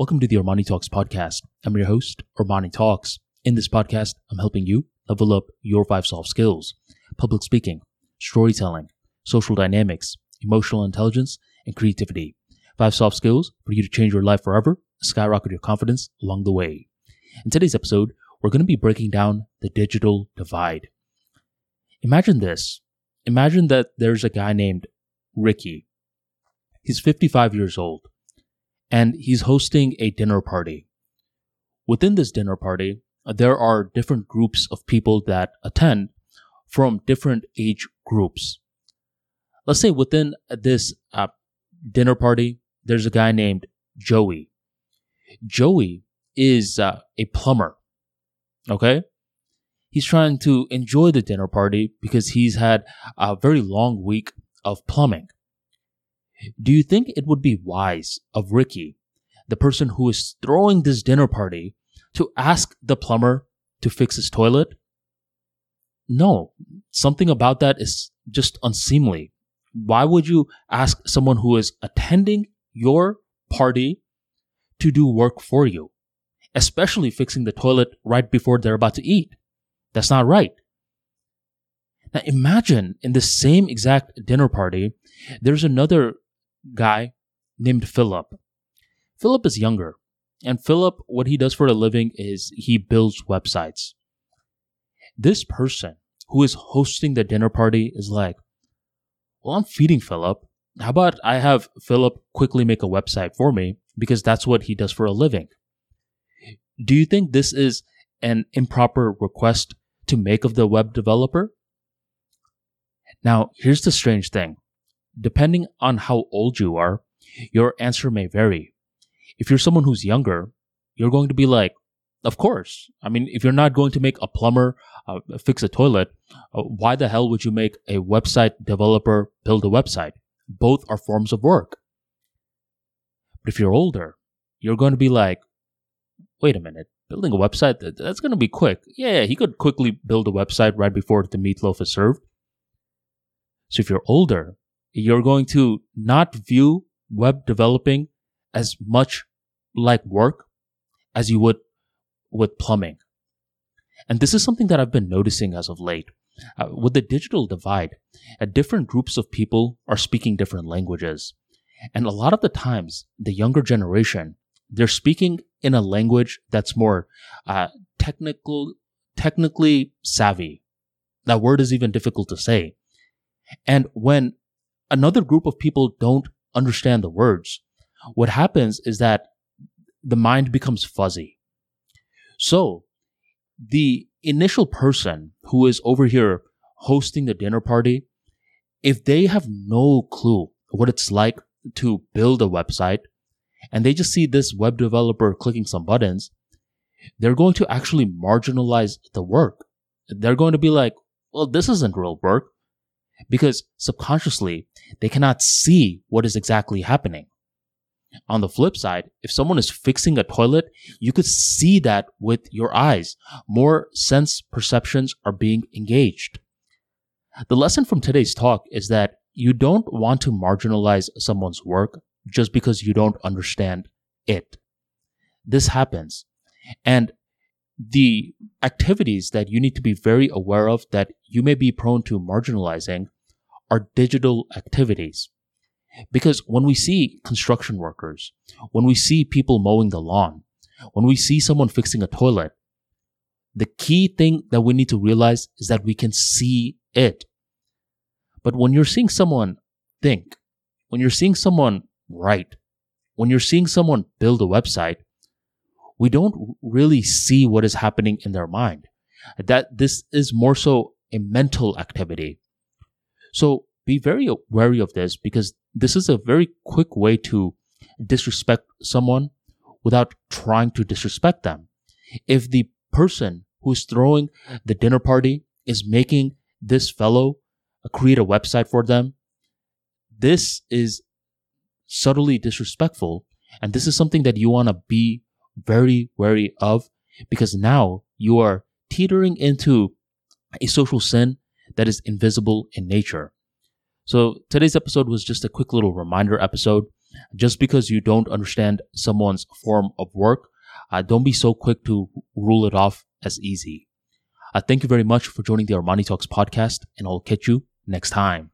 Welcome to the Armani Talks podcast. I'm your host, Armani Talks. In this podcast, I'm helping you level up your five soft skills public speaking, storytelling, social dynamics, emotional intelligence, and creativity. Five soft skills for you to change your life forever, skyrocket your confidence along the way. In today's episode, we're going to be breaking down the digital divide. Imagine this. Imagine that there's a guy named Ricky. He's 55 years old and he's hosting a dinner party. Within this dinner party, there are different groups of people that attend from different age groups. Let's say within this uh, dinner party, there's a guy named Joey. Joey is uh, a plumber. Okay? He's trying to enjoy the dinner party because he's had a very long week of plumbing. Do you think it would be wise of Ricky, the person who is throwing this dinner party, to ask the plumber to fix his toilet? No, something about that is just unseemly. Why would you ask someone who is attending your party to do work for you, especially fixing the toilet right before they're about to eat? That's not right. Now imagine in the same exact dinner party, there's another guy named Philip. Philip is younger, and Philip, what he does for a living is he builds websites. This person who is hosting the dinner party is like, well, I'm feeding Philip. How about I have Philip quickly make a website for me because that's what he does for a living? Do you think this is an improper request to make of the web developer? Now, here's the strange thing. Depending on how old you are, your answer may vary. If you're someone who's younger, you're going to be like, of course. I mean, if you're not going to make a plumber uh, fix a toilet, uh, why the hell would you make a website developer build a website? Both are forms of work. But if you're older, you're going to be like, wait a minute, building a website, that's going to be quick. Yeah, he could quickly build a website right before the meatloaf is served. So if you're older, you're going to not view web developing as much like work as you would with plumbing. And this is something that I've been noticing as of late. Uh, with the digital divide, uh, different groups of people are speaking different languages. And a lot of the times, the younger generation, they're speaking in a language that's more uh, technical, technically savvy. That word is even difficult to say. And when another group of people don't understand the words, what happens is that the mind becomes fuzzy. So the initial person who is over here hosting the dinner party, if they have no clue what it's like to build a website and they just see this web developer clicking some buttons, they're going to actually marginalize the work. They're going to be like, well, this isn't real work because subconsciously they cannot see what is exactly happening. On the flip side, if someone is fixing a toilet, you could see that with your eyes. More sense perceptions are being engaged. The lesson from today's talk is that you don't want to marginalize someone's work just because you don't understand it. This happens. And the activities that you need to be very aware of that you may be prone to marginalizing are digital activities. Because when we see construction workers, when we see people mowing the lawn, when we see someone fixing a toilet, the key thing that we need to realize is that we can see it. But when you're seeing someone think, when you're seeing someone write, when you're seeing someone build a website, we don't really see what is happening in their mind. That this is more so a mental activity. So be very wary of this because this is a very quick way to disrespect someone without trying to disrespect them. If the person who's throwing the dinner party is making this fellow create a website for them, this is subtly disrespectful. And this is something that you want to be very wary of because now you are teetering into a social sin that is invisible in nature. So today's episode was just a quick little reminder episode. Just because you don't understand someone's form of work, uh, don't be so quick to rule it off as easy. Uh, thank you very much for joining the Armani Talks podcast, and I'll catch you next time.